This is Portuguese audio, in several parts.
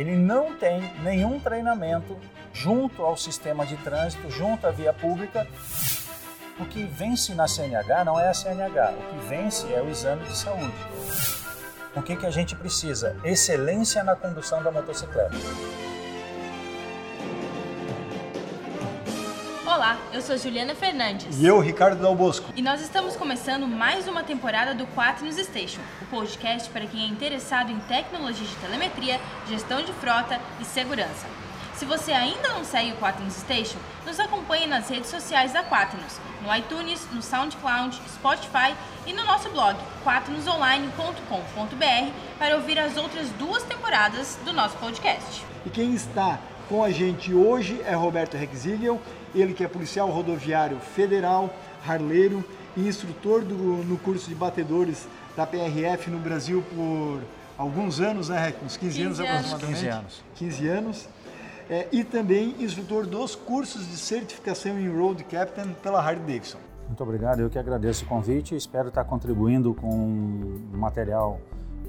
ele não tem nenhum treinamento junto ao sistema de trânsito, junto à via pública. O que vence na CNH não é a CNH, o que vence é o exame de saúde. O que, que a gente precisa? Excelência na condução da motocicleta. Eu sou Juliana Fernandes. E eu, Ricardo Dal Bosco. E nós estamos começando mais uma temporada do Quaternos Station, o podcast para quem é interessado em tecnologia de telemetria, gestão de frota e segurança. Se você ainda não segue o Quaternos Station, nos acompanhe nas redes sociais da Quaternos, no iTunes, no SoundCloud, Spotify e no nosso blog quaternosonline.com.br para ouvir as outras duas temporadas do nosso podcast. E quem está com a gente hoje é Roberto Rexilion, ele que é policial rodoviário federal, harleiro e instrutor do, no curso de batedores da PRF no Brasil por alguns anos, né, Rec? Uns 15, 15 anos anos. aproximadamente. 15 anos. 15 anos. É, e também instrutor dos cursos de certificação em Road Captain pela Harley Davidson. Muito obrigado, eu que agradeço o convite e espero estar contribuindo com o material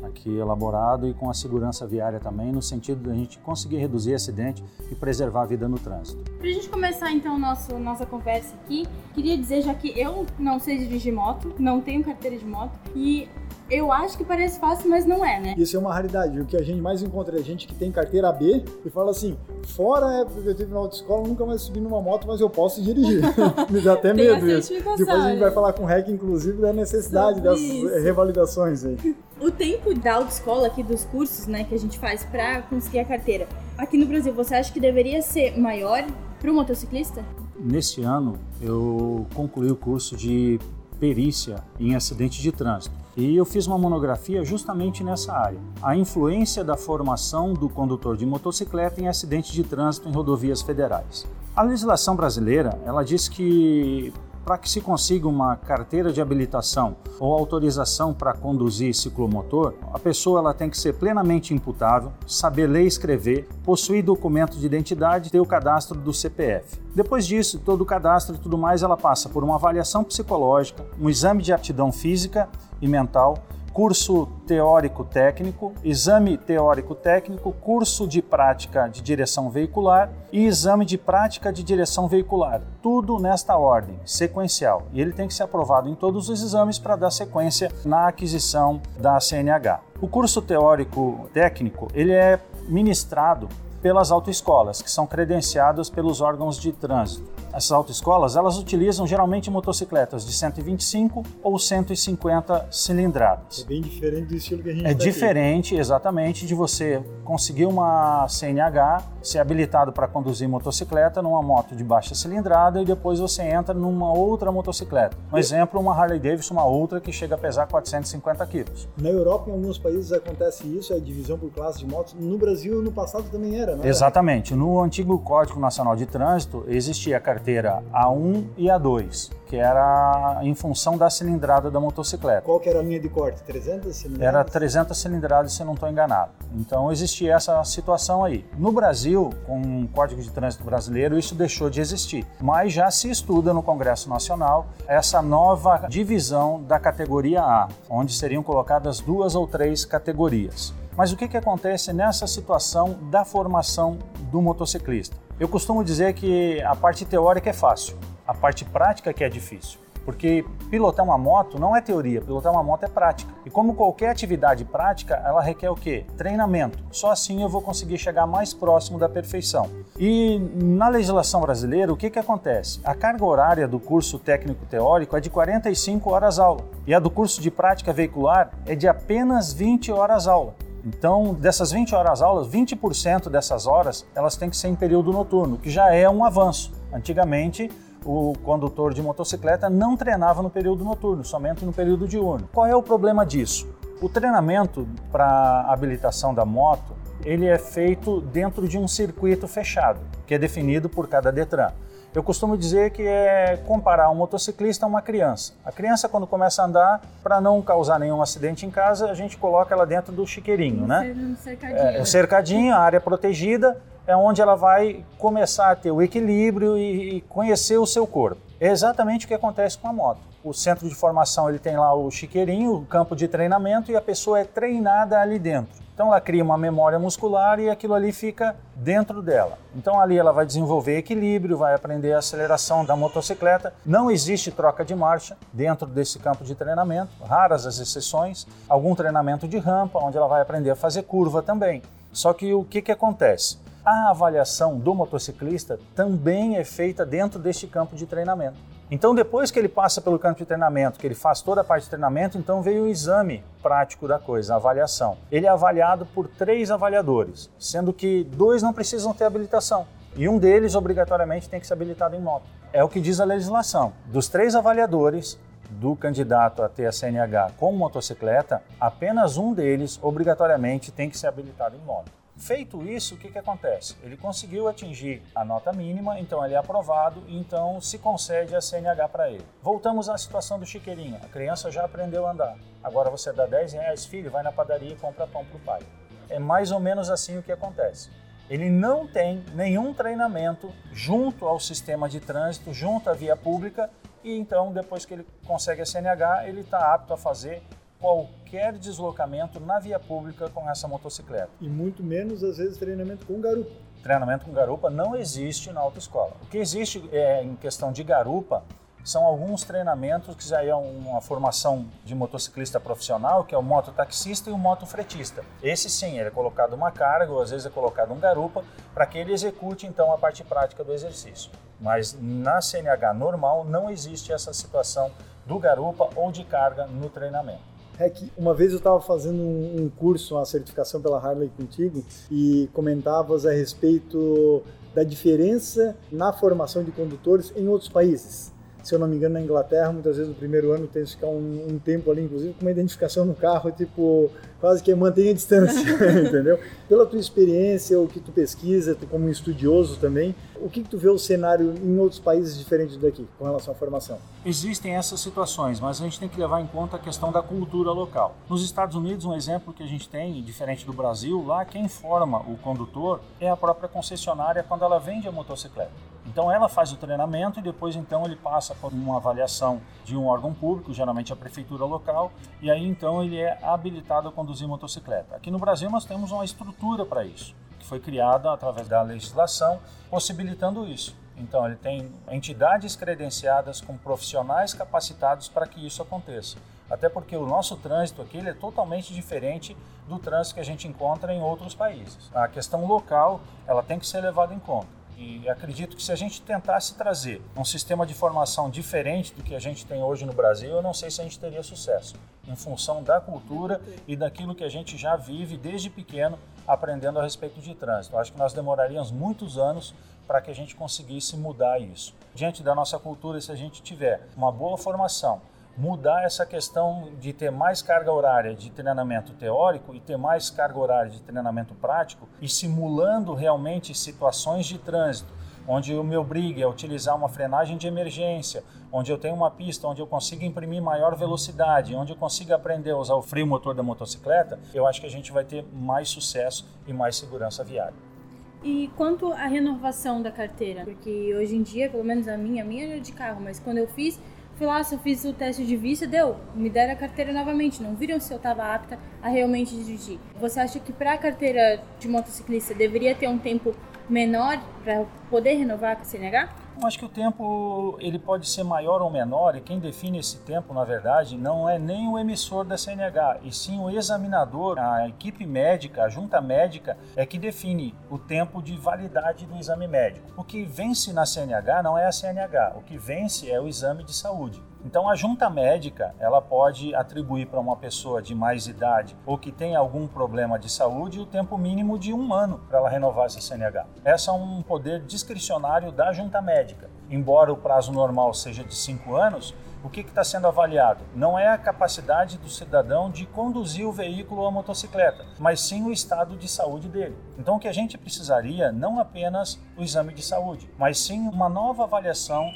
aqui elaborado e com a segurança viária também, no sentido de a gente conseguir reduzir acidente e preservar a vida no trânsito. Pra gente começar então nosso, nossa conversa aqui, queria dizer já que eu não sei dirigir moto, não tenho carteira de moto e eu acho que parece fácil, mas não é, né? Isso é uma raridade. O que a gente mais encontra é gente que tem carteira B e fala assim: fora a época que eu tive na autoescola, eu nunca mais subi numa moto, mas eu posso dirigir. Me dá até Tem medo a isso. Depois a gente né? vai falar com o REC, inclusive, da necessidade Sobre dessas isso. revalidações aí. O tempo da autoescola aqui dos cursos, né, que a gente faz pra conseguir a carteira, aqui no Brasil, você acha que deveria ser maior pro motociclista? Neste ano, eu concluí o curso de perícia em acidente de trânsito. E eu fiz uma monografia justamente nessa área. A influência da formação do condutor de motocicleta em acidente de trânsito em rodovias federais. A legislação brasileira, ela diz que para que se consiga uma carteira de habilitação ou autorização para conduzir ciclomotor, a pessoa ela tem que ser plenamente imputável, saber ler e escrever, possuir documento de identidade e ter o cadastro do CPF. Depois disso, todo o cadastro e tudo mais, ela passa por uma avaliação psicológica, um exame de aptidão física e mental, curso teórico técnico, exame teórico técnico, curso de prática de direção veicular e exame de prática de direção veicular. Tudo nesta ordem, sequencial. E ele tem que ser aprovado em todos os exames para dar sequência na aquisição da CNH. O curso teórico técnico, ele é ministrado pelas autoescolas, que são credenciadas pelos órgãos de trânsito. Essas autoescolas, elas utilizam geralmente motocicletas de 125 ou 150 É cilindradas. bem diferente do estilo que a gente É tá aqui. diferente, exatamente, de você conseguir uma CNH, ser habilitado para conduzir motocicleta numa moto de baixa cilindrada e depois você entra numa outra motocicleta. Um exemplo, uma Harley Davidson, uma outra que chega a pesar 450 quilos. Na Europa, em alguns países, acontece isso, a divisão por classe de motos. No Brasil, no passado, também era, não era? Exatamente. No antigo Código Nacional de Trânsito existia a carteira A1 e A2, que era em função da cilindrada da motocicleta. Qual que era a linha de corte? 300 cilindradas? Era 300 cilindradas, se eu não estou enganado. Então existia essa situação aí. No Brasil, com o Código de Trânsito Brasileiro, isso deixou de existir. Mas já se estuda no Congresso Nacional essa nova divisão da categoria A, onde seriam colocadas duas ou três categorias. Mas o que, que acontece nessa situação da formação do motociclista? Eu costumo dizer que a parte teórica é fácil, a parte prática que é difícil. Porque pilotar uma moto não é teoria, pilotar uma moto é prática. E como qualquer atividade prática, ela requer o quê? Treinamento. Só assim eu vou conseguir chegar mais próximo da perfeição. E na legislação brasileira, o que, que acontece? A carga horária do curso técnico teórico é de 45 horas aula. E a do curso de prática veicular é de apenas 20 horas aula. Então, dessas 20 horas aulas, 20% dessas horas, elas têm que ser em período noturno, que já é um avanço. Antigamente, o condutor de motocicleta não treinava no período noturno, somente no período diurno. Qual é o problema disso? O treinamento para habilitação da moto, ele é feito dentro de um circuito fechado, que é definido por cada Detran. Eu costumo dizer que é comparar um motociclista a uma criança. A criança, quando começa a andar, para não causar nenhum acidente em casa, a gente coloca ela dentro do chiqueirinho, né? Um cercadinho. É, o cercadinho, a área protegida, é onde ela vai começar a ter o equilíbrio e, e conhecer o seu corpo. É exatamente o que acontece com a moto. O centro de formação ele tem lá o chiqueirinho, o campo de treinamento e a pessoa é treinada ali dentro. Então ela cria uma memória muscular e aquilo ali fica dentro dela. Então ali ela vai desenvolver equilíbrio, vai aprender a aceleração da motocicleta. Não existe troca de marcha dentro desse campo de treinamento, raras as exceções. Algum treinamento de rampa, onde ela vai aprender a fazer curva também. Só que o que, que acontece? A avaliação do motociclista também é feita dentro deste campo de treinamento. Então, depois que ele passa pelo campo de treinamento, que ele faz toda a parte de treinamento, então veio o exame prático da coisa, a avaliação. Ele é avaliado por três avaliadores, sendo que dois não precisam ter habilitação e um deles obrigatoriamente tem que ser habilitado em moto. É o que diz a legislação. Dos três avaliadores do candidato a ter a CNH com motocicleta, apenas um deles obrigatoriamente tem que ser habilitado em moto. Feito isso, o que, que acontece? Ele conseguiu atingir a nota mínima, então ele é aprovado então se concede a CNH para ele. Voltamos à situação do chiqueirinho. A criança já aprendeu a andar. Agora você dá 10 reais, filho, vai na padaria e compra pão para o pai. É mais ou menos assim o que acontece. Ele não tem nenhum treinamento junto ao sistema de trânsito, junto à via pública, e então, depois que ele consegue a CNH, ele está apto a fazer qualquer deslocamento na via pública com essa motocicleta. E muito menos, às vezes, treinamento com garupa. Treinamento com garupa não existe na autoescola. O que existe é, em questão de garupa são alguns treinamentos que já é uma formação de motociclista profissional, que é o mototaxista e o motofretista. Esse sim, ele é colocado uma carga, ou às vezes é colocado um garupa, para que ele execute então a parte prática do exercício. Mas na CNH normal não existe essa situação do garupa ou de carga no treinamento é que uma vez eu estava fazendo um, curso, uma certificação pela Harley contigo e comentavas a respeito da diferença na formação de condutores em outros países. Se eu não me engano, na Inglaterra, muitas vezes no primeiro ano tem que ficar um, um tempo ali, inclusive com uma identificação no carro, tipo, quase que mantenha a distância, entendeu? Pela tua experiência, o que tu pesquisa, tu como estudioso também, o que, que tu vê o cenário em outros países diferentes daqui com relação à formação? Existem essas situações, mas a gente tem que levar em conta a questão da cultura local. Nos Estados Unidos, um exemplo que a gente tem, diferente do Brasil, lá quem forma o condutor é a própria concessionária quando ela vende a motocicleta. Então ela faz o treinamento e depois então ele passa por uma avaliação de um órgão público, geralmente a prefeitura local, e aí então ele é habilitado a conduzir motocicleta. Aqui no Brasil nós temos uma estrutura para isso que foi criada através da legislação, possibilitando isso. Então, ele tem entidades credenciadas com profissionais capacitados para que isso aconteça. Até porque o nosso trânsito aqui é totalmente diferente do trânsito que a gente encontra em outros países. A questão local ela tem que ser levada em conta. E acredito que se a gente tentasse trazer um sistema de formação diferente do que a gente tem hoje no Brasil, eu não sei se a gente teria sucesso, em função da cultura e daquilo que a gente já vive desde pequeno aprendendo a respeito de trânsito. Acho que nós demoraríamos muitos anos para que a gente conseguisse mudar isso. Diante da nossa cultura, se a gente tiver uma boa formação, mudar essa questão de ter mais carga horária de treinamento teórico e ter mais carga horária de treinamento prático e simulando realmente situações de trânsito, onde eu me obrigue a utilizar uma frenagem de emergência, onde eu tenho uma pista onde eu consiga imprimir maior velocidade, onde eu consiga aprender a usar o freio motor da motocicleta, eu acho que a gente vai ter mais sucesso e mais segurança viária. E quanto à renovação da carteira? Porque hoje em dia, pelo menos a minha, a minha é de carro, mas quando eu fiz, fui lá, se eu fiz o teste de vista, deu, me deram a carteira novamente, não viram se eu estava apta a realmente dirigir. Você acha que para a carteira de motociclista deveria ter um tempo menor para poder renovar a CNH? Eu acho que o tempo ele pode ser maior ou menor e quem define esse tempo, na verdade, não é nem o emissor da CNH, e sim o examinador, a equipe médica, a junta médica é que define o tempo de validade do exame médico. O que vence na CNH não é a CNH, o que vence é o exame de saúde. Então a junta médica, ela pode atribuir para uma pessoa de mais idade ou que tem algum problema de saúde o tempo mínimo de um ano para ela renovar essa CNH. Essa é um poder discricionário da junta médica. Embora o prazo normal seja de cinco anos, o que está sendo avaliado? Não é a capacidade do cidadão de conduzir o veículo ou a motocicleta, mas sim o estado de saúde dele. Então, o que a gente precisaria não apenas o exame de saúde, mas sim uma nova avaliação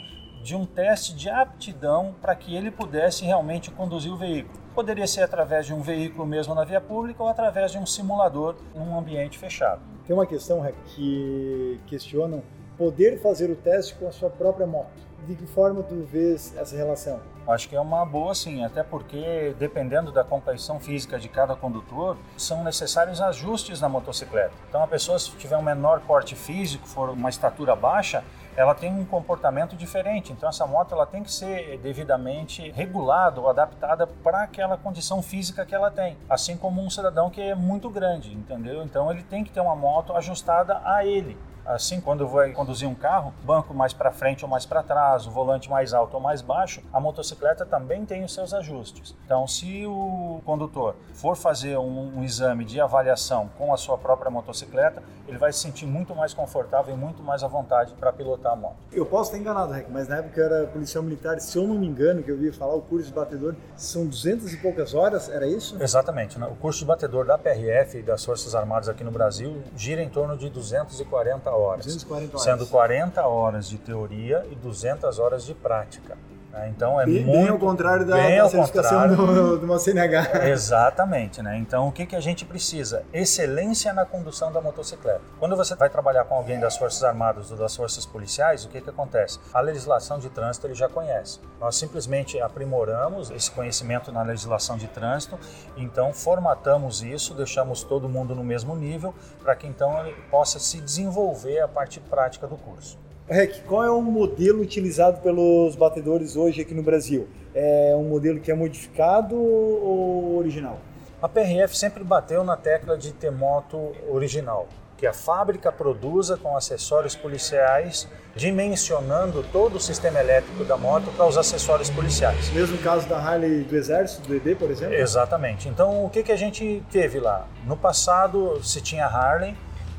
de um teste de aptidão para que ele pudesse realmente conduzir o veículo. Poderia ser através de um veículo mesmo na via pública ou através de um simulador em um ambiente fechado. Tem uma questão que questionam poder fazer o teste com a sua própria moto. De que forma tu vês essa relação? Acho que é uma boa sim, até porque dependendo da complexão física de cada condutor, são necessários ajustes na motocicleta. Então a pessoa se tiver um menor porte físico, for uma estatura baixa, ela tem um comportamento diferente. Então essa moto ela tem que ser devidamente regulada ou adaptada para aquela condição física que ela tem, assim como um cidadão que é muito grande, entendeu? Então ele tem que ter uma moto ajustada a ele. Assim, quando vai conduzir um carro, banco mais para frente ou mais para trás, o volante mais alto ou mais baixo, a motocicleta também tem os seus ajustes. Então, se o condutor for fazer um, um exame de avaliação com a sua própria motocicleta, ele vai se sentir muito mais confortável e muito mais à vontade para pilotar a moto. Eu posso estar enganado, Rec, mas na época eu era policial militar, se eu não me engano, que eu vi falar, o curso de batedor são 200 e poucas horas, era isso? Exatamente. Né? O curso de batedor da PRF e das Forças Armadas aqui no Brasil gira em torno de 240 horas. 240 horas. Sendo 40 horas de teoria e 200 horas de prática. Né? Então é bem, muito bem ao contrário da, bem da certificação do, de uma CNH. Exatamente, né? Então o que, que a gente precisa? Excelência na condução da motocicleta. Quando você vai trabalhar com alguém das Forças Armadas ou das Forças Policiais, o que, que acontece? A legislação de trânsito ele já conhece. Nós simplesmente aprimoramos esse conhecimento na legislação de trânsito, então formatamos isso, deixamos todo mundo no mesmo nível para que então ele possa se desenvolver a parte prática do curso. Rec, qual é o modelo utilizado pelos batedores hoje aqui no Brasil? É um modelo que é modificado ou original? A PRF sempre bateu na tecla de ter moto original, que a fábrica produza com acessórios policiais, dimensionando todo o sistema elétrico da moto para os acessórios policiais. Mesmo caso da Harley do Exército, do ED, por exemplo? Exatamente. Então, o que, que a gente teve lá? No passado, se tinha Harley,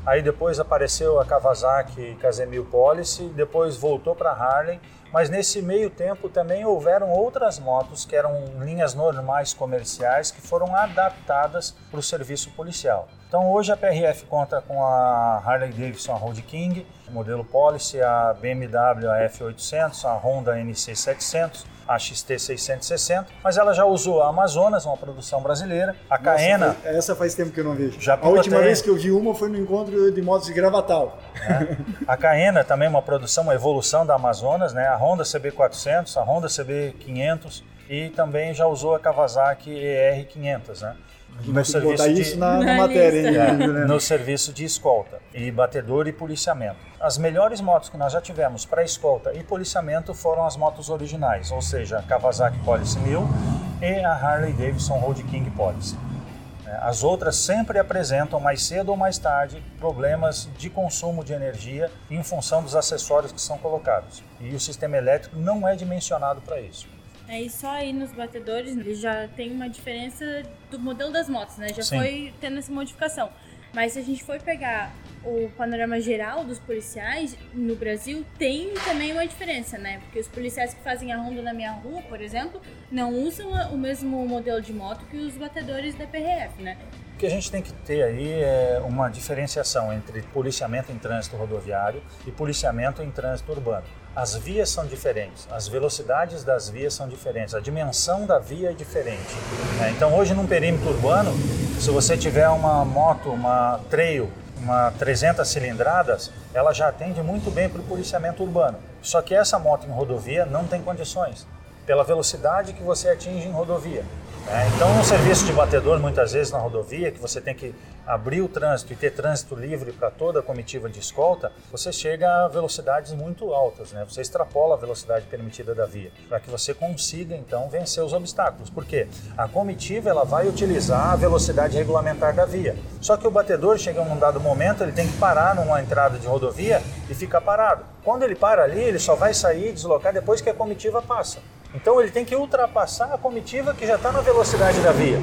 aí depois apareceu a Kawasaki Kazemil Policy, depois voltou para Harley, mas nesse meio tempo também houveram outras motos que eram linhas normais comerciais que foram adaptadas para o serviço policial. Então hoje a PRF conta com a Harley Davidson a Road King, modelo Policy, a BMW a F800, a Honda NC700, a XT660, mas ela já usou a Amazonas, uma produção brasileira, a Caena. Nossa, essa faz tempo que eu não vejo. Já a última pilotei. vez que eu vi uma foi no encontro de motos de Gravatal. né? A Caena também é uma produção, uma evolução da Amazonas, né? a Honda CB400, a Honda CB500 e também já usou a Kawasaki ER500. Né? Botar serviço de- isso na, na Na matéria, hein, lista. né? no serviço de escolta e batedor e policiamento. As melhores motos que nós já tivemos para escolta e policiamento foram as motos originais, ou seja, a Kawasaki Policy 1000 e a Harley Davidson Road King Policy. É, As outras sempre apresentam, mais cedo ou mais tarde, problemas de consumo de energia em função dos acessórios que são colocados. E o sistema elétrico não é dimensionado para isso. É, e só aí nos batedores já tem uma diferença do modelo das motos, né? Já Sim. foi tendo essa modificação. Mas se a gente for pegar o panorama geral dos policiais no Brasil, tem também uma diferença, né? Porque os policiais que fazem a ronda na minha rua, por exemplo, não usam o mesmo modelo de moto que os batedores da PRF, né? O que a gente tem que ter aí é uma diferenciação entre policiamento em trânsito rodoviário e policiamento em trânsito urbano. As vias são diferentes, as velocidades das vias são diferentes, a dimensão da via é diferente. né? Então, hoje, num perímetro urbano, se você tiver uma moto, uma trail, uma 300 cilindradas, ela já atende muito bem para o policiamento urbano. Só que essa moto em rodovia não tem condições, pela velocidade que você atinge em rodovia. Né? Então, um serviço de batedor, muitas vezes na rodovia, que você tem que abrir o trânsito e ter trânsito livre para toda a comitiva de escolta, você chega a velocidades muito altas, né? Você extrapola a velocidade permitida da via, para que você consiga então vencer os obstáculos. Por quê? A comitiva ela vai utilizar a velocidade regulamentar da via. Só que o batedor chega num dado momento, ele tem que parar numa entrada de rodovia e ficar parado. Quando ele para ali, ele só vai sair e deslocar depois que a comitiva passa. Então ele tem que ultrapassar a comitiva que já está na velocidade da via.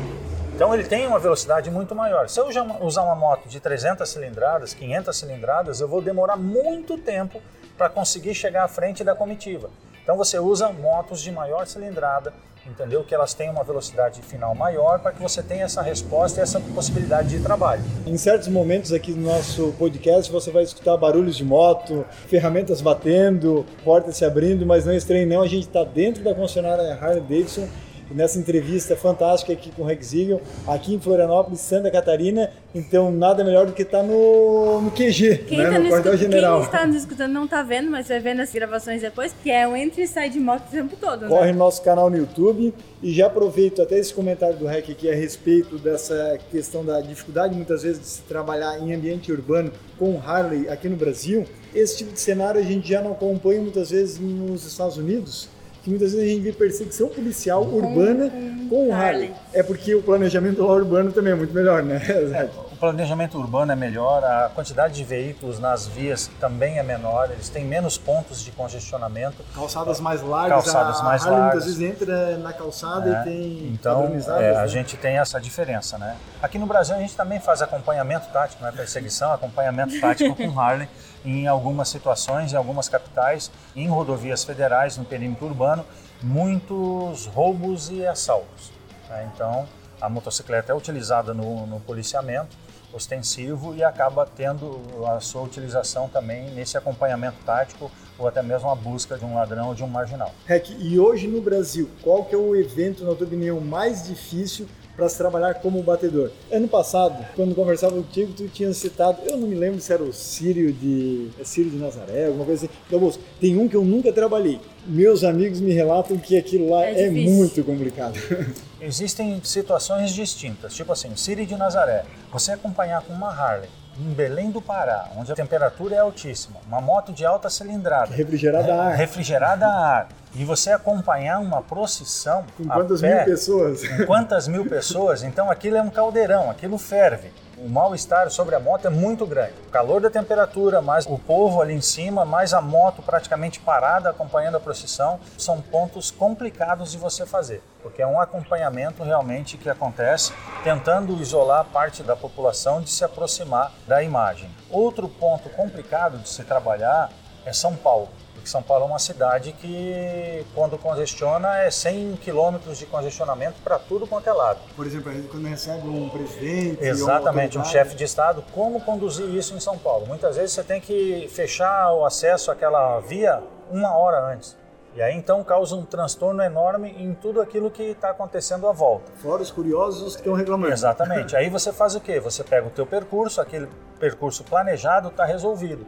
Então ele tem uma velocidade muito maior. Se eu usar uma moto de 300 cilindradas, 500 cilindradas, eu vou demorar muito tempo para conseguir chegar à frente da comitiva. Então você usa motos de maior cilindrada, entendeu? Que elas têm uma velocidade final maior para que você tenha essa resposta e essa possibilidade de trabalho. Em certos momentos aqui no nosso podcast você vai escutar barulhos de moto, ferramentas batendo, portas se abrindo, mas não estranhe não, a gente está dentro da concessionária Harley Davidson nessa entrevista fantástica aqui com o Rex Eagle, aqui em Florianópolis, Santa Catarina. Então, nada melhor do que estar tá no, no QG, quem né? Tá no quartel-general. Quem está nos escutando não está vendo, mas vai ver nas gravações depois, que é o entre e sai de moto o tempo todo. Né? Corre no nosso canal no YouTube e já aproveito até esse comentário do REC aqui a respeito dessa questão da dificuldade muitas vezes de se trabalhar em ambiente urbano com Harley aqui no Brasil. Esse tipo de cenário a gente já não acompanha muitas vezes nos Estados Unidos, que muitas vezes a gente vê perseguição policial com, urbana com, com Harley. Harley. É porque o planejamento lá urbano também é muito melhor, né? É, o planejamento urbano é melhor, a quantidade de veículos nas vias também é menor, eles têm menos pontos de congestionamento. Calçadas mais largas, calçadas a mais Harley largas. muitas vezes entra na calçada é, e tem Então, é, a né? gente tem essa diferença, né? Aqui no Brasil a gente também faz acompanhamento tático, não é perseguição, acompanhamento tático com Harley em algumas situações, em algumas capitais, em rodovias federais, no perímetro urbano, muitos roubos e assaltos. Né? Então, a motocicleta é utilizada no, no policiamento ostensivo e acaba tendo a sua utilização também nesse acompanhamento tático ou até mesmo a busca de um ladrão ou de um marginal. Rec, e hoje no Brasil, qual que é o evento, na tua opinião, mais difícil para se trabalhar como batedor. Ano passado, quando conversava contigo, tu tinha citado, eu não me lembro se era o Sírio de, é Sírio de Nazaré, alguma coisa assim. Então, moço, tem um que eu nunca trabalhei. Meus amigos me relatam que aquilo lá é, é muito complicado. Existem situações distintas, tipo assim, Sírio de Nazaré. Você acompanhar com uma Harley em Belém do Pará, onde a temperatura é altíssima, uma moto de alta cilindrada, refrigerada a ar, refrigerada a ar, e você acompanhar uma procissão com quantas pé, mil pessoas, com quantas mil pessoas, então aquilo é um caldeirão, aquilo ferve o mal-estar sobre a moto é muito grande. O calor da temperatura, mais o povo ali em cima, mais a moto praticamente parada acompanhando a procissão, são pontos complicados de você fazer, porque é um acompanhamento realmente que acontece tentando isolar parte da população de se aproximar da imagem. Outro ponto complicado de se trabalhar é São Paulo porque São Paulo é uma cidade que, quando congestiona, é 100 quilômetros de congestionamento para tudo quanto é lado. Por exemplo, quando recebe um presidente. Exatamente, um chefe de Estado, como conduzir isso em São Paulo? Muitas vezes você tem que fechar o acesso àquela via uma hora antes. E aí então causa um transtorno enorme em tudo aquilo que está acontecendo à volta. Fora os curiosos que estão reclamando. Exatamente. aí você faz o quê? Você pega o teu percurso, aquele percurso planejado está resolvido.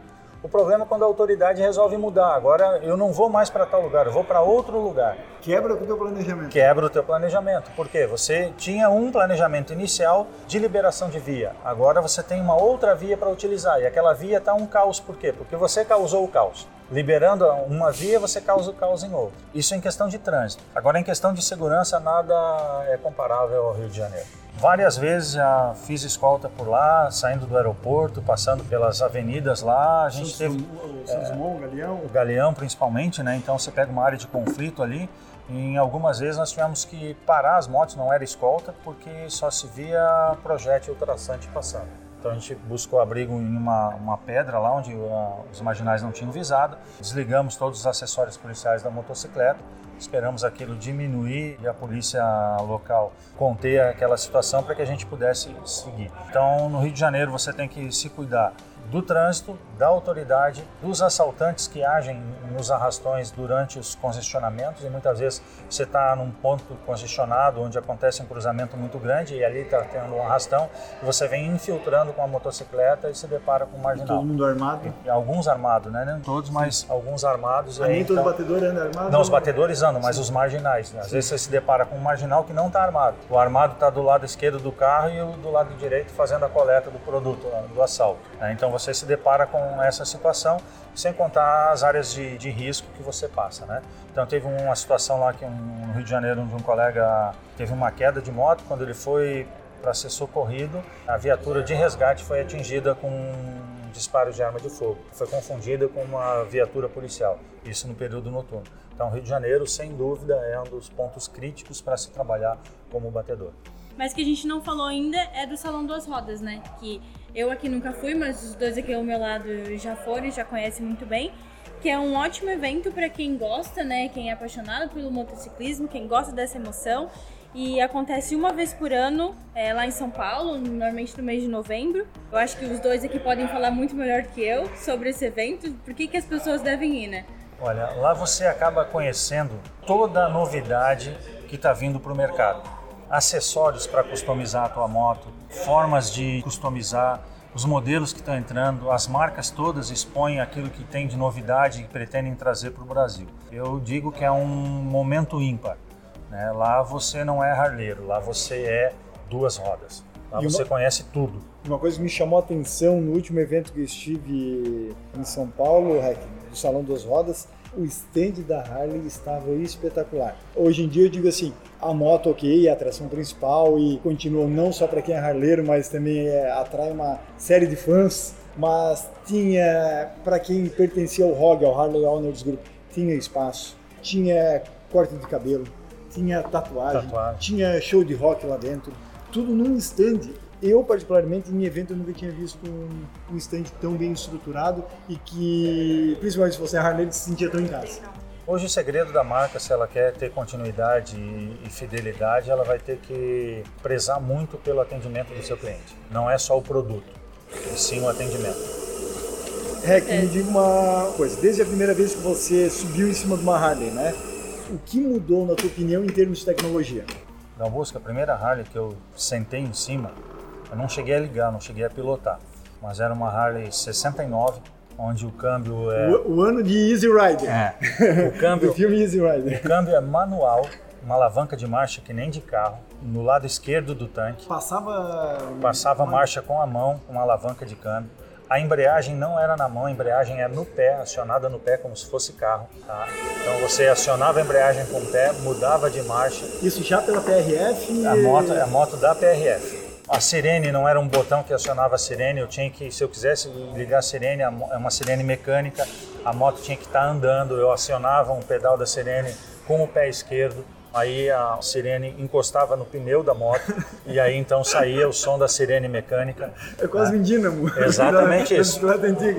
O problema é quando a autoridade resolve mudar. Agora eu não vou mais para tal lugar, eu vou para outro lugar. Quebra o teu planejamento. Quebra o teu planejamento. Por quê? Você tinha um planejamento inicial de liberação de via. Agora você tem uma outra via para utilizar. E aquela via está um caos. Por quê? Porque você causou o caos. Liberando uma via, você causa o caos em outra. Isso em questão de trânsito. Agora, em questão de segurança, nada é comparável ao Rio de Janeiro. Várias vezes já fiz escolta por lá, saindo do aeroporto, passando pelas avenidas lá. A gente Santos, teve. O Santos é, Galeão? O Galeão, principalmente, né? Então você pega uma área de conflito ali. E em algumas vezes nós tivemos que parar as motos, não era escolta, porque só se via projétil traçante passando. Então a gente buscou abrigo em uma, uma pedra lá onde uh, os marginais não tinham visado. Desligamos todos os acessórios policiais da motocicleta. Esperamos aquilo diminuir e a polícia local conter aquela situação para que a gente pudesse seguir. Então, no Rio de Janeiro, você tem que se cuidar do trânsito, da autoridade, dos assaltantes que agem nos arrastões durante os congestionamentos e muitas vezes você está num ponto congestionado onde acontece um cruzamento muito grande e ali está tendo um arrastão e você vem infiltrando com a motocicleta e se depara com um marginal. E todo mundo armado? E, alguns armados, né? Nem todos, mas Sim. alguns armados. Ah, nem todo então... batedor anda armado? Não, os batedores andam, mas Sim. os marginais. Né? Às Sim. vezes você se depara com um marginal que não está armado. O armado está do lado esquerdo do carro e o do lado direito fazendo a coleta do produto, do assalto. Né? Então você se depara com essa situação, sem contar as áreas de, de risco que você passa, né? Então teve uma situação lá que um, no Rio de Janeiro onde um colega teve uma queda de moto quando ele foi para ser socorrido, a viatura de resgate foi atingida com um disparo de arma de fogo. Foi confundida com uma viatura policial, isso no período noturno. Então, Rio de Janeiro, sem dúvida, é um dos pontos críticos para se trabalhar como batedor. Mas que a gente não falou ainda é do Salão Duas Rodas, né? Que eu aqui nunca fui, mas os dois aqui ao meu lado já foram e já conhecem muito bem. Que é um ótimo evento para quem gosta, né? Quem é apaixonado pelo motociclismo, quem gosta dessa emoção. E acontece uma vez por ano é, lá em São Paulo, normalmente no mês de novembro. Eu acho que os dois aqui podem falar muito melhor que eu sobre esse evento. Por que, que as pessoas devem ir, né? Olha, lá você acaba conhecendo toda a novidade que está vindo para o mercado. Acessórios para customizar a tua moto, formas de customizar, os modelos que estão entrando, as marcas todas expõem aquilo que tem de novidade e pretendem trazer para o Brasil. Eu digo que é um momento ímpar. Né? Lá você não é harleiro, lá você é duas rodas. Lá E você uma- conhece tudo. Uma coisa que me chamou a atenção no último evento que estive em São Paulo, do Salão das Rodas, o stand da Harley estava espetacular. Hoje em dia eu digo assim, a moto ok, é a atração principal e continua não só para quem é harleiro, mas também é, atrai uma série de fãs. Mas tinha, para quem pertencia ao ROG, ao Harley Owners Group, tinha espaço, tinha corte de cabelo, tinha tatuagem, Tatuagem. tinha show de rock lá dentro, tudo num stand. Eu, particularmente, em evento, eu nunca tinha visto um, um stand tão bem estruturado e que, principalmente se você é harleiro, se sentia tão em casa. Hoje o segredo da marca, se ela quer ter continuidade e fidelidade, ela vai ter que prezar muito pelo atendimento do seu cliente. Não é só o produto, e sim o atendimento. Rec, me diga uma coisa, desde a primeira vez que você subiu em cima de uma Harley, né? O que mudou, na tua opinião, em termos de tecnologia? Na busca, a primeira Harley que eu sentei em cima, eu não cheguei a ligar, não cheguei a pilotar, mas era uma Harley 69, onde o câmbio é, O, o ano de Easy Rider. é o câmbio filme Easy O Rider. câmbio é manual, uma alavanca de marcha que nem de carro, no lado esquerdo do tanque. Passava... Passava marcha com a mão, uma alavanca de câmbio. A embreagem não era na mão, a embreagem é no pé, acionada no pé como se fosse carro. tá? Então você acionava a embreagem com o pé, mudava de marcha. Isso já pela PRF? A moto a moto da PRF. A sirene não era um botão que acionava a sirene, eu tinha que, se eu quisesse ligar a sirene, é uma sirene mecânica, a moto tinha que estar andando, eu acionava um pedal da sirene com o pé esquerdo, aí a sirene encostava no pneu da moto e aí então saía o som da sirene mecânica. É quase um dínamo. Exatamente da, isso. Da.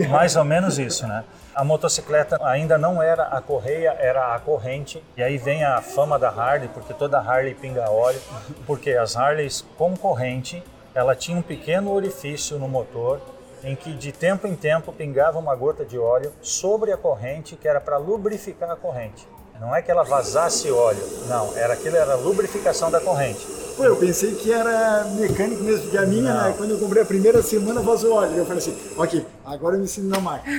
Mais ou menos isso, né? A motocicleta ainda não era a correia, era a corrente. E aí vem a fama da Harley, porque toda Harley pinga óleo. Porque as Harleys com corrente, ela tinha um pequeno orifício no motor em que de tempo em tempo pingava uma gota de óleo sobre a corrente, que era para lubrificar a corrente. Não é que ela vazasse óleo, não, era aquilo era a lubrificação da corrente. Pô, eu pensei que era mecânico mesmo, porque a minha, né, quando eu comprei a primeira semana, vazou óleo. Eu falei assim, ok, agora eu me ensino na marca.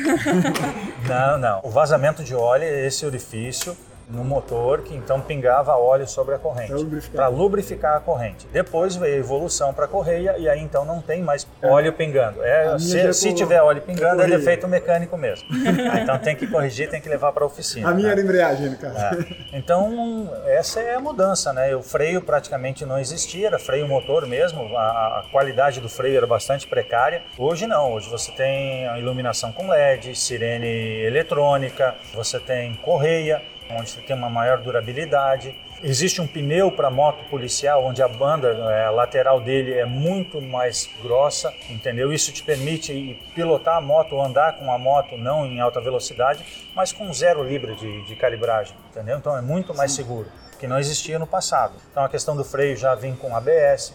Não, não. O vazamento de óleo é esse orifício no motor que então pingava óleo sobre a corrente para lubrificar a corrente. Depois veio a evolução para a correia e aí então não tem mais óleo pingando. É, se, é se tiver óleo pingando é defeito mecânico mesmo. Ah, então tem que corrigir, tem que levar para a oficina. A minha né? era embreagem, caso. É. Então, essa é a mudança, né? O freio praticamente não existia, era freio motor mesmo, a, a qualidade do freio era bastante precária. Hoje não, hoje você tem a iluminação com LED, sirene eletrônica, você tem correia, onde você tem uma maior durabilidade. Existe um pneu para moto policial, onde a banda é, lateral dele é muito mais grossa, entendeu? Isso te permite pilotar a moto, ou andar com a moto não em alta velocidade, mas com zero libra de, de calibragem, entendeu? Então é muito mais seguro, que não existia no passado. Então a questão do freio já vem com ABS,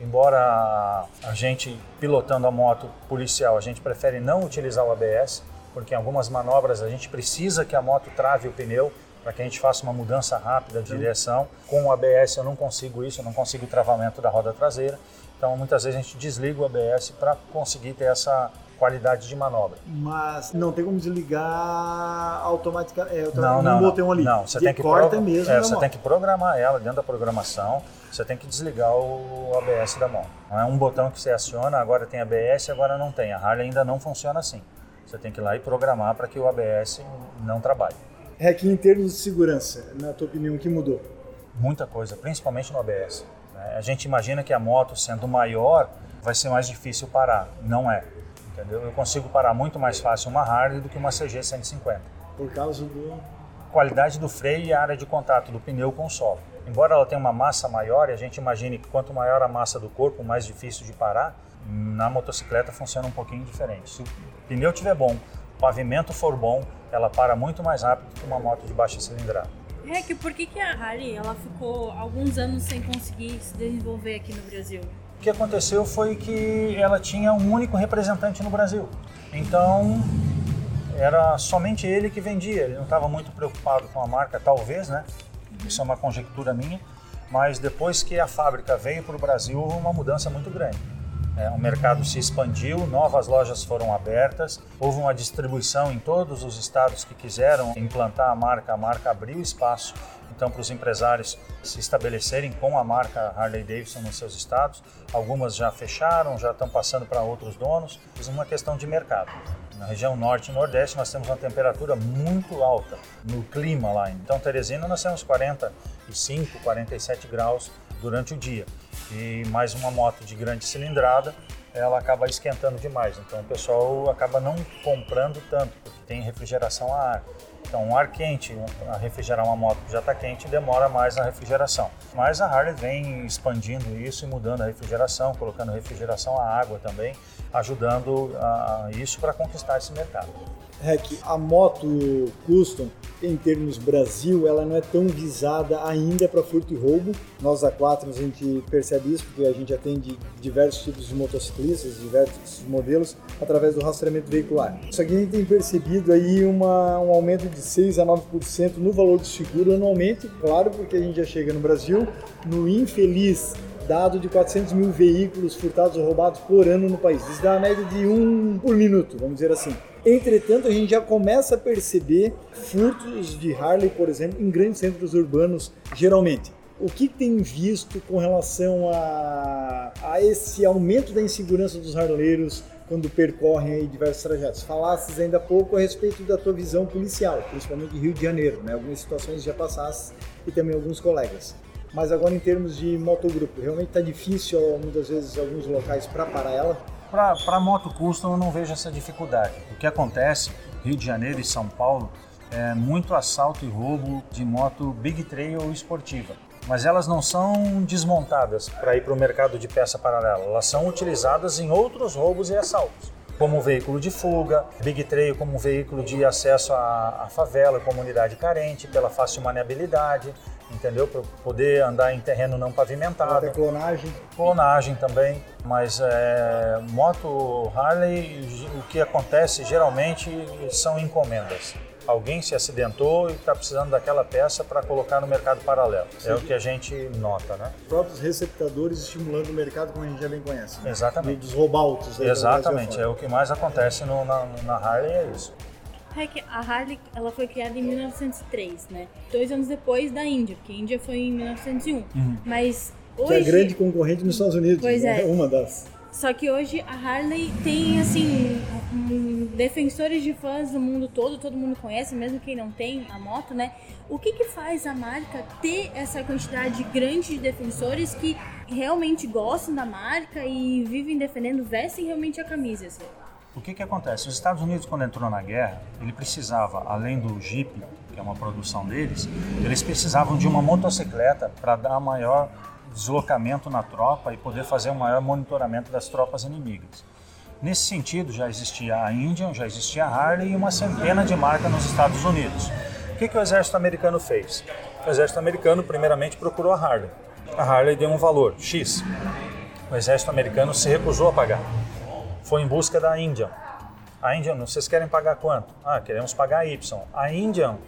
embora a gente pilotando a moto policial, a gente prefere não utilizar o ABS, porque em algumas manobras a gente precisa que a moto trave o pneu para que a gente faça uma mudança rápida de direção. Com o ABS eu não consigo isso, eu não consigo o travamento da roda traseira. Então muitas vezes a gente desliga o ABS para conseguir ter essa qualidade de manobra. Mas não tem como desligar automaticamente. É, Não, um não, botão não. ali. Não, você De tem que corta mesmo. é, você moto. tem que programar ela dentro da programação. Você tem que desligar o ABS da moto. Não é um botão que você aciona, agora tem ABS, agora não tem. A Harley ainda não funciona assim. Você tem que ir lá e programar para que o ABS não trabalhe. Rec, em termos de segurança, na tua opinião, o que mudou? Muita coisa, principalmente no ABS. né? A gente imagina que a moto, sendo maior, vai ser mais difícil parar. Não é. Entendeu? Eu consigo parar muito mais fácil uma Harley do que uma CG 150. Por causa do. qualidade do freio e a área de contato do pneu com o solo. Embora ela tenha uma massa maior, e a gente imagine que quanto maior a massa do corpo, mais difícil de parar, na motocicleta funciona um pouquinho diferente. Se o pneu estiver bom, pavimento for bom, ela para muito mais rápido que uma moto de baixa cilindrada. Rec, por que, que a Harley ela ficou alguns anos sem conseguir se desenvolver aqui no Brasil? O que aconteceu foi que ela tinha um único representante no Brasil. Então, era somente ele que vendia, ele não estava muito preocupado com a marca, talvez, né? Isso é uma conjectura minha, mas depois que a fábrica veio para o Brasil, houve uma mudança muito grande. É, o mercado se expandiu, novas lojas foram abertas, houve uma distribuição em todos os estados que quiseram implantar a marca, a marca abriu espaço então para os empresários se estabelecerem com a marca Harley Davidson nos seus estados. Algumas já fecharam, já estão passando para outros donos. É uma questão de mercado. Na região norte e nordeste nós temos uma temperatura muito alta no clima lá. Então Teresina nós temos 45, 47 graus durante o dia. E mais uma moto de grande cilindrada, ela acaba esquentando demais. Então o pessoal acaba não comprando tanto, porque tem refrigeração a ar. Então, um ar quente, a refrigerar uma moto que já está quente, demora mais na refrigeração. Mas a Harley vem expandindo isso e mudando a refrigeração, colocando refrigeração à água também, ajudando a, isso para conquistar esse mercado. Rec, a moto custom, em termos Brasil, ela não é tão visada ainda para furto e roubo. Nós da Quatro a gente percebe isso porque a gente atende diversos tipos de motociclistas, diversos modelos, através do rastreamento veicular. Só que a gente tem percebido aí uma, um aumento de 6 a 9% no valor do seguro anualmente, claro, porque a gente já chega no Brasil no infeliz dado de 400 mil veículos furtados ou roubados por ano no país. Isso dá uma média de um por minuto, vamos dizer assim. Entretanto, a gente já começa a perceber furtos de Harley, por exemplo, em grandes centros urbanos, geralmente. O que tem visto com relação a, a esse aumento da insegurança dos harleiros quando percorrem diversos trajetos? Falasses ainda há pouco a respeito da tua visão policial, principalmente Rio de Janeiro, né? Algumas situações já passaste e também alguns colegas. Mas agora em termos de motogrupo, realmente está difícil muitas vezes alguns locais para parar ela? Para moto custom eu não vejo essa dificuldade. O que acontece, Rio de Janeiro e São Paulo, é muito assalto e roubo de moto Big Trail ou esportiva. Mas elas não são desmontadas para ir para o mercado de peça paralela, elas são utilizadas em outros roubos e assaltos como veículo de fuga, Big Trail como um veículo de acesso à, à favela, comunidade carente, pela fácil maneabilidade, entendeu? Para poder andar em terreno não pavimentado. Até clonagem. Clonagem também, mas é, moto Harley, o que acontece geralmente são encomendas. Alguém se acidentou e está precisando daquela peça para colocar no mercado paralelo. Sim. É o que a gente nota, né? Os próprios receptadores estimulando o mercado como a gente já bem conhece. Né? Exatamente. dos roubautos. Exatamente. É o que mais acontece no, na, na Harley, é isso. É a Harley ela foi criada em 1903, né? Dois anos depois da Índia, porque a Índia foi em 1901. Uhum. Mas hoje... Que é grande concorrente nos Estados Unidos. Pois né? é. Uma das. Só que hoje a Harley tem, assim, um, defensores de fãs no mundo todo, todo mundo conhece, mesmo quem não tem a moto, né? O que que faz a marca ter essa quantidade grande de defensores que realmente gostam da marca e vivem defendendo, vestem realmente a camisa, assim? O que, que acontece? Os Estados Unidos, quando entrou na guerra, ele precisava, além do Jeep, que é uma produção deles, eles precisavam de uma motocicleta para dar maior deslocamento na tropa e poder fazer um maior monitoramento das tropas inimigas. Nesse sentido, já existia a Indian, já existia a Harley e uma centena de marcas nos Estados Unidos. O que, que o exército americano fez? O exército americano, primeiramente, procurou a Harley. A Harley deu um valor, X. O exército americano se recusou a pagar foi em busca da Indian. A Indian, vocês querem pagar quanto? Ah, queremos pagar Y. A Indian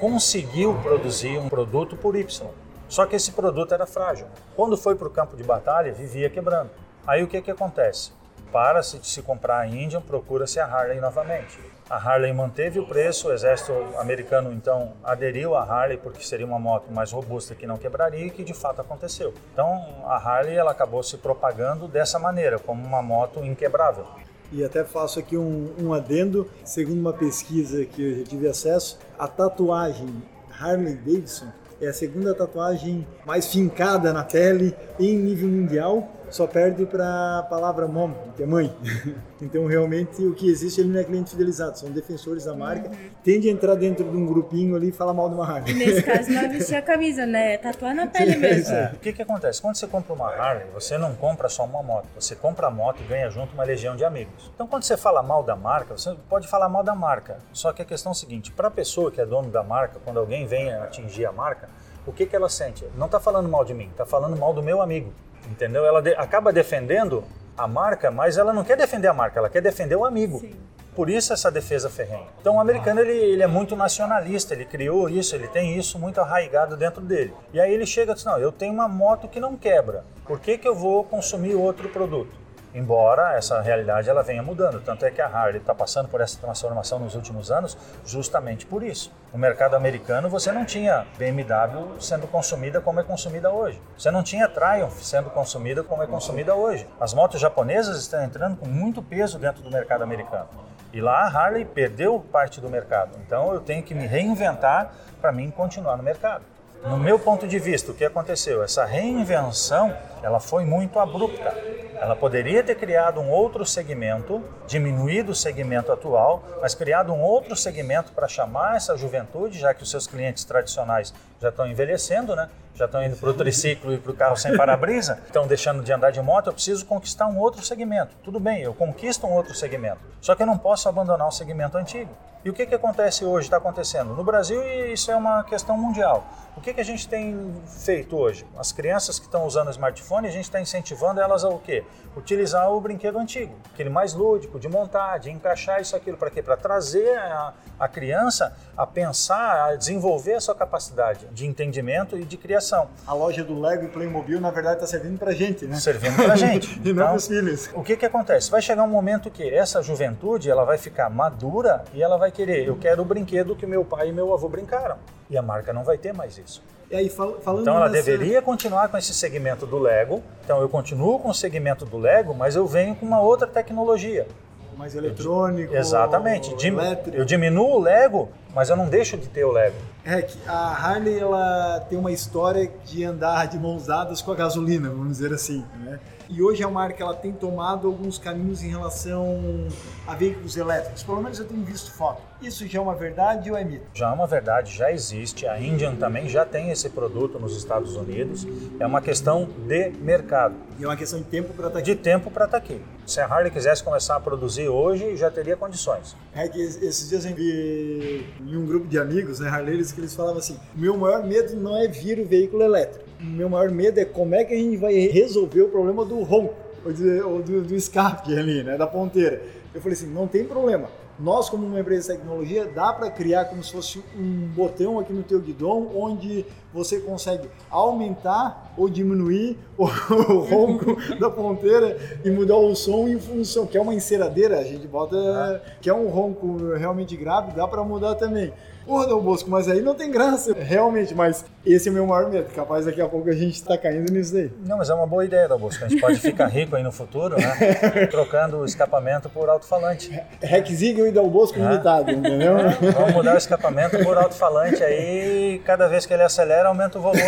conseguiu produzir um produto por Y. Só que esse produto era frágil. Quando foi para o campo de batalha, vivia quebrando. Aí o que, que acontece? Para se, se comprar a Indian, procura-se a Harley novamente. A Harley manteve o preço, o exército americano então aderiu à Harley porque seria uma moto mais robusta que não quebraria e que de fato aconteceu. Então a Harley ela acabou se propagando dessa maneira, como uma moto inquebrável. E até faço aqui um, um adendo, segundo uma pesquisa que eu já tive acesso, a tatuagem Harley Davidson é a segunda tatuagem mais fincada na pele em nível mundial só perde para a palavra mom, que é mãe. então, realmente, o que existe ali não é cliente fidelizado, são defensores da marca. Uhum. Tende a entrar dentro de um grupinho ali e falar mal de uma Harley. Nesse caso, não é vestir a camisa, né? É tatuar na pele mesmo. É. O que, que acontece? Quando você compra uma Harley, você não compra só uma moto, você compra a moto e ganha junto uma legião de amigos. Então, quando você fala mal da marca, você pode falar mal da marca. Só que a questão é a seguinte: para a pessoa que é dono da marca, quando alguém vem atingir a marca, o que, que ela sente? Não está falando mal de mim, está falando mal do meu amigo entendeu? Ela de, acaba defendendo a marca, mas ela não quer defender a marca, ela quer defender o amigo. Sim. Por isso essa defesa ferrenha. Então o americano ele, ele é muito nacionalista, ele criou isso, ele tem isso muito arraigado dentro dele. E aí ele chega e diz, não, eu tenho uma moto que não quebra, por que, que eu vou consumir outro produto? Embora essa realidade ela venha mudando, tanto é que a Harley está passando por essa transformação nos últimos anos, justamente por isso. No mercado americano você não tinha BMW sendo consumida como é consumida hoje. Você não tinha Triumph sendo consumida como é consumida hoje. As motos japonesas estão entrando com muito peso dentro do mercado americano. E lá a Harley perdeu parte do mercado. Então eu tenho que me reinventar para mim continuar no mercado. No meu ponto de vista, o que aconteceu? Essa reinvenção, ela foi muito abrupta. Ela poderia ter criado um outro segmento, diminuído o segmento atual, mas criado um outro segmento para chamar essa juventude, já que os seus clientes tradicionais já estão envelhecendo, né? já estão indo para o triciclo e para o carro sem para-brisa, estão deixando de andar de moto, eu preciso conquistar um outro segmento. Tudo bem, eu conquisto um outro segmento, só que eu não posso abandonar o segmento antigo. E o que, que acontece hoje, está acontecendo? No Brasil, isso é uma questão mundial. O que, que a gente tem feito hoje? As crianças que estão usando o smartphone, a gente está incentivando elas a o quê? Utilizar o brinquedo antigo, aquele mais lúdico, de montar, de encaixar isso aquilo. Para quê? Para trazer a, a criança a pensar, a desenvolver a sua capacidade de entendimento e de criação. A loja do Lego e Playmobil, na verdade, está servindo para gente, né? Servindo para gente. e não então, para os filhos. O que, que acontece? Vai chegar um momento que essa juventude ela vai ficar madura e ela vai querer, eu quero o brinquedo que meu pai e meu avô brincaram. E a marca não vai ter mais isso. E aí, fal falando então ela dessa... deveria continuar com esse segmento do Lego. Então eu continuo com o segmento do Lego, mas eu venho com uma outra tecnologia. Mais eletrônico. Exatamente. Elétrico. Eu diminuo o Lego, mas eu não deixo de ter o Lego. É que a Harley ela tem uma história de andar de mãos dadas com a gasolina, vamos dizer assim, né? E hoje a marca ela tem tomado alguns caminhos em relação a veículos elétricos. Pelo menos eu tenho visto foto. Isso já é uma verdade ou é mito? Já é uma verdade, já existe. A Indian também já tem esse produto nos Estados Unidos. É uma questão de mercado. E é uma questão de tempo para estar tá aqui. De tempo para estar tá aqui. Se a Harley quisesse começar a produzir hoje, já teria condições. É que esses dias eu vi em um grupo de amigos, né, Harley's, que eles falavam assim: meu maior medo não é vir o veículo elétrico. Meu maior medo é como é que a gente vai resolver o problema do ronco, ou, do, do escape ali, né, da ponteira. Eu falei assim: não tem problema nós, como uma empresa de tecnologia, dá para criar como se fosse um botão aqui no teu guidão, onde você consegue aumentar ou diminuir o, o ronco da ponteira e mudar o som em função, que é uma enceradeira, a gente bota, ah. que é um ronco realmente grave, dá para mudar também. Porra, Dom Bosco, mas aí não tem graça, realmente, mas esse é o meu maior medo, capaz daqui a pouco a gente está caindo nisso daí. Não, mas é uma boa ideia, Dom Bosco, a gente pode ficar rico aí no futuro, né? Trocando o escapamento por alto-falante. Rexigel e Dom Bosco ah. limitado, entendeu? Vamos mudar o escapamento por alto-falante, aí cada vez que ele acelera aumenta o volume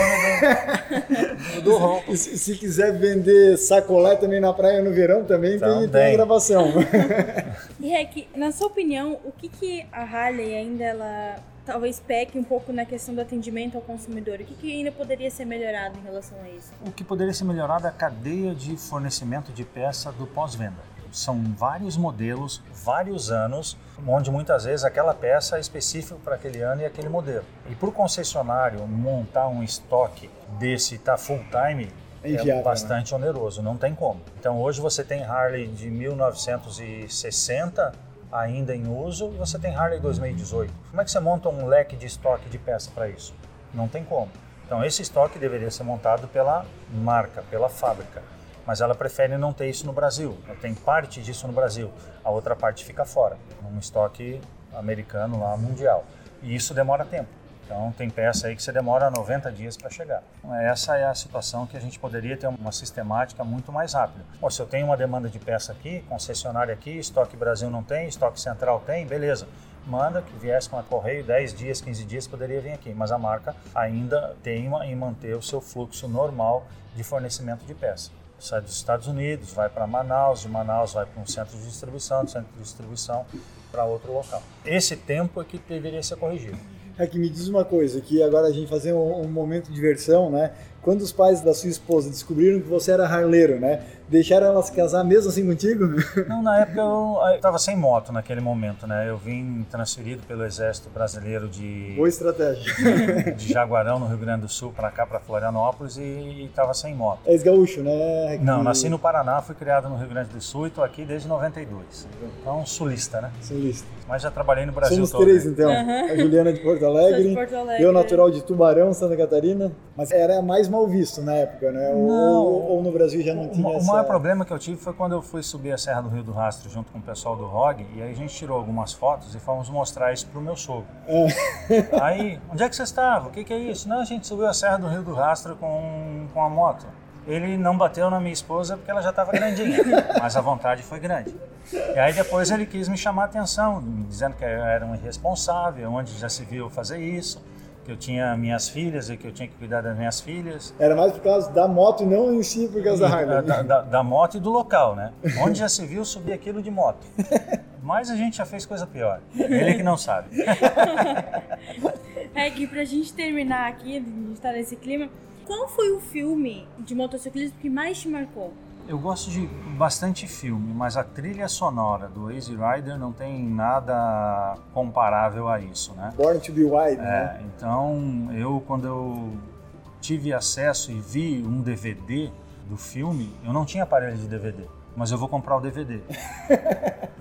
do, do ronco. Se, se, quiser vender sacolé também na praia no verão, também, também. tem, tem gravação. E Rec, na sua opinião, o que, que a Harley ainda ela talvez peque um pouco na questão do atendimento ao consumidor? O que, que ainda poderia ser melhorado em relação a isso? O que poderia ser melhorado é a cadeia de fornecimento de peça do pós-venda. São vários modelos, vários anos, onde muitas vezes aquela peça é específica para aquele ano e aquele modelo. E para o concessionário montar um estoque desse tá full time é, é bastante né? oneroso, não tem como. Então hoje você tem Harley de 1960 ainda em uso e você tem Harley 2018. Como é que você monta um leque de estoque de peça para isso? Não tem como. Então esse estoque deveria ser montado pela marca, pela fábrica. Mas ela prefere não ter isso no Brasil. Tem parte disso no Brasil, a outra parte fica fora, num estoque americano lá mundial. E isso demora tempo. Então tem peça aí que você demora 90 dias para chegar. Então, essa é a situação que a gente poderia ter uma sistemática muito mais rápida. Se eu tenho uma demanda de peça aqui, concessionária aqui, estoque Brasil não tem, estoque central tem, beleza. Manda que viesse com a correio 10 dias, 15 dias poderia vir aqui, mas a marca ainda teima em manter o seu fluxo normal de fornecimento de peça sai dos Estados Unidos, vai para Manaus, de Manaus vai para um centro de distribuição, do centro de distribuição para outro local. Esse tempo é que deveria ser corrigido. É que me diz uma coisa, que agora a gente fazer um, um momento de diversão, né? Quando os pais da sua esposa descobriram que você era harleiro, né? Deixaram ela se casar mesmo assim contigo? Não, na época eu estava sem moto naquele momento, né? Eu vim transferido pelo Exército Brasileiro de. Boa estratégia. De Jaguarão, no Rio Grande do Sul, para cá, para Florianópolis e estava sem moto. É gaúcho, né? Não, nasci no Paraná, fui criado no Rio Grande do Sul e estou aqui desde 92. Então, sulista, né? Sulista. Mas já trabalhei no Brasil Somos todo. três, então. Uhum. A Juliana de Porto Alegre, de Porto Alegre, eu natural de Tubarão, Santa Catarina. Mas era mais mal visto na época, né? Não. Ou, ou no Brasil já não tinha o, essa... O maior problema que eu tive foi quando eu fui subir a Serra do Rio do Rastro junto com o pessoal do ROG, e aí a gente tirou algumas fotos e fomos mostrar isso pro meu sogro. É. Aí, onde é que você estava? O que, que é isso? Não, a gente subiu a Serra do Rio do Rastro com, com a moto. Ele não bateu na minha esposa porque ela já estava grandinha, mas a vontade foi grande. E aí depois ele quis me chamar a atenção, dizendo que eu era um irresponsável, onde já se viu fazer isso, que eu tinha minhas filhas e que eu tinha que cuidar das minhas filhas. Era mais por causa da moto e não em si por causa E, da Harley. Da, da, da moto e do local, né? Onde já se viu subir aquilo de moto. Mas a gente já fez coisa pior. Ele que não sabe. É que pra gente terminar aqui, a gente tá nesse clima, qual foi o filme de motociclismo que mais te marcou? Eu gosto de bastante filme, mas a trilha sonora do Easy Rider não tem nada comparável a isso, né? Born to be Wild, É, né? então eu quando eu tive acesso e vi um DVD do filme, eu não tinha aparelho de DVD, mas eu vou comprar o DVD.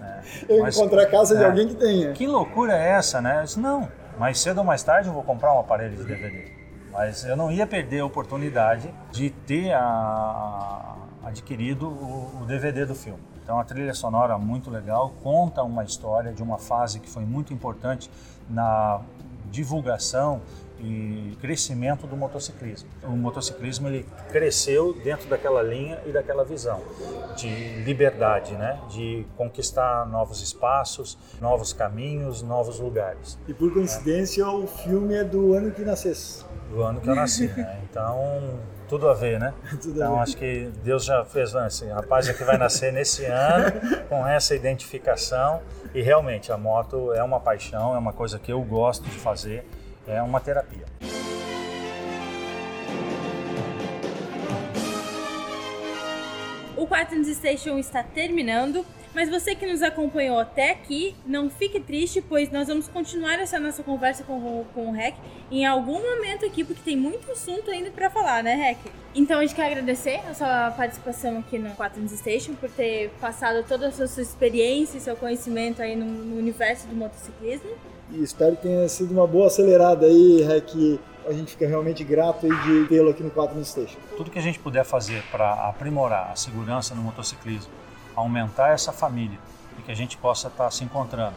É, Eu mas- encontrar a casa de é. alguém que tenha. Que loucura é essa, né? Eu disse, não, mais cedo ou mais tarde eu vou comprar um aparelho de DVD. Mas eu não ia perder a oportunidade de ter a- adquirido o, o DVD do filme. Então a trilha sonora muito legal, conta uma história de uma fase que foi muito importante na divulgação e crescimento do motociclismo. O motociclismo ele cresceu dentro daquela linha e daquela visão de liberdade, né? De conquistar novos espaços, novos caminhos, novos lugares. E por coincidência, o filme é do ano que nascesse. Do ano que eu nasci, né? Então tudo a ver, né? Tudo a Então acho que Deus já fez né, esse rapaz aqui vai nascer nesse ano com essa identificação e realmente a moto é uma paixão, é uma coisa que eu gosto de fazer, é uma terapia. O Quaternos Station está terminando, mas você que nos acompanhou até aqui, não fique triste, pois nós vamos continuar essa nossa conversa com o, com o Rec em algum momento aqui, porque tem muito assunto ainda para falar, né, Rec? Então a gente quer agradecer a sua participação aqui no Quaternos Station, por ter passado toda a sua, sua experiência e seu conhecimento aí no, no universo do motociclismo. E espero que tenha sido uma boa acelerada aí, Rec. A gente fica realmente grato aí de tê-lo aqui no 4 no Station. Tudo que a gente puder fazer para aprimorar a segurança no motociclismo, aumentar essa família e que a gente possa estar se encontrando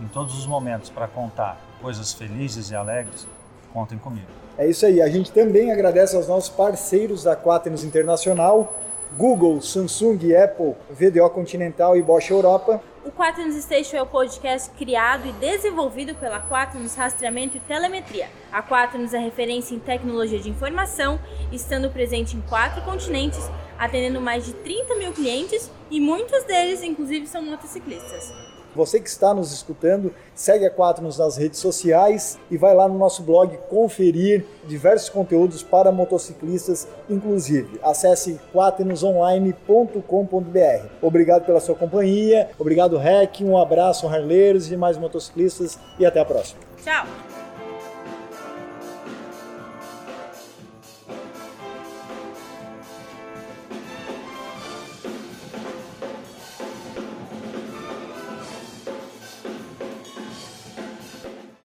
em todos os momentos para contar coisas felizes e alegres, contem comigo. É isso aí. A gente também agradece aos nossos parceiros da Quaternos Internacional, Google, Samsung, Apple, VDO Continental e Bosch Europa. O Quaternos Station é o podcast criado e desenvolvido pela Quaternos Rastreamento e Telemetria. A Quaternos é referência em tecnologia de informação, estando presente em quatro continentes, atendendo mais de 30 mil clientes e muitos deles, inclusive, são motociclistas. Você que está nos escutando, segue a Quaternos nas redes sociais e vai lá no nosso blog conferir diversos conteúdos para motociclistas, inclusive. Acesse quaternosonline.com.br. Obrigado pela sua companhia, obrigado Rec, um abraço, harleiros e mais motociclistas e até a próxima. Tchau!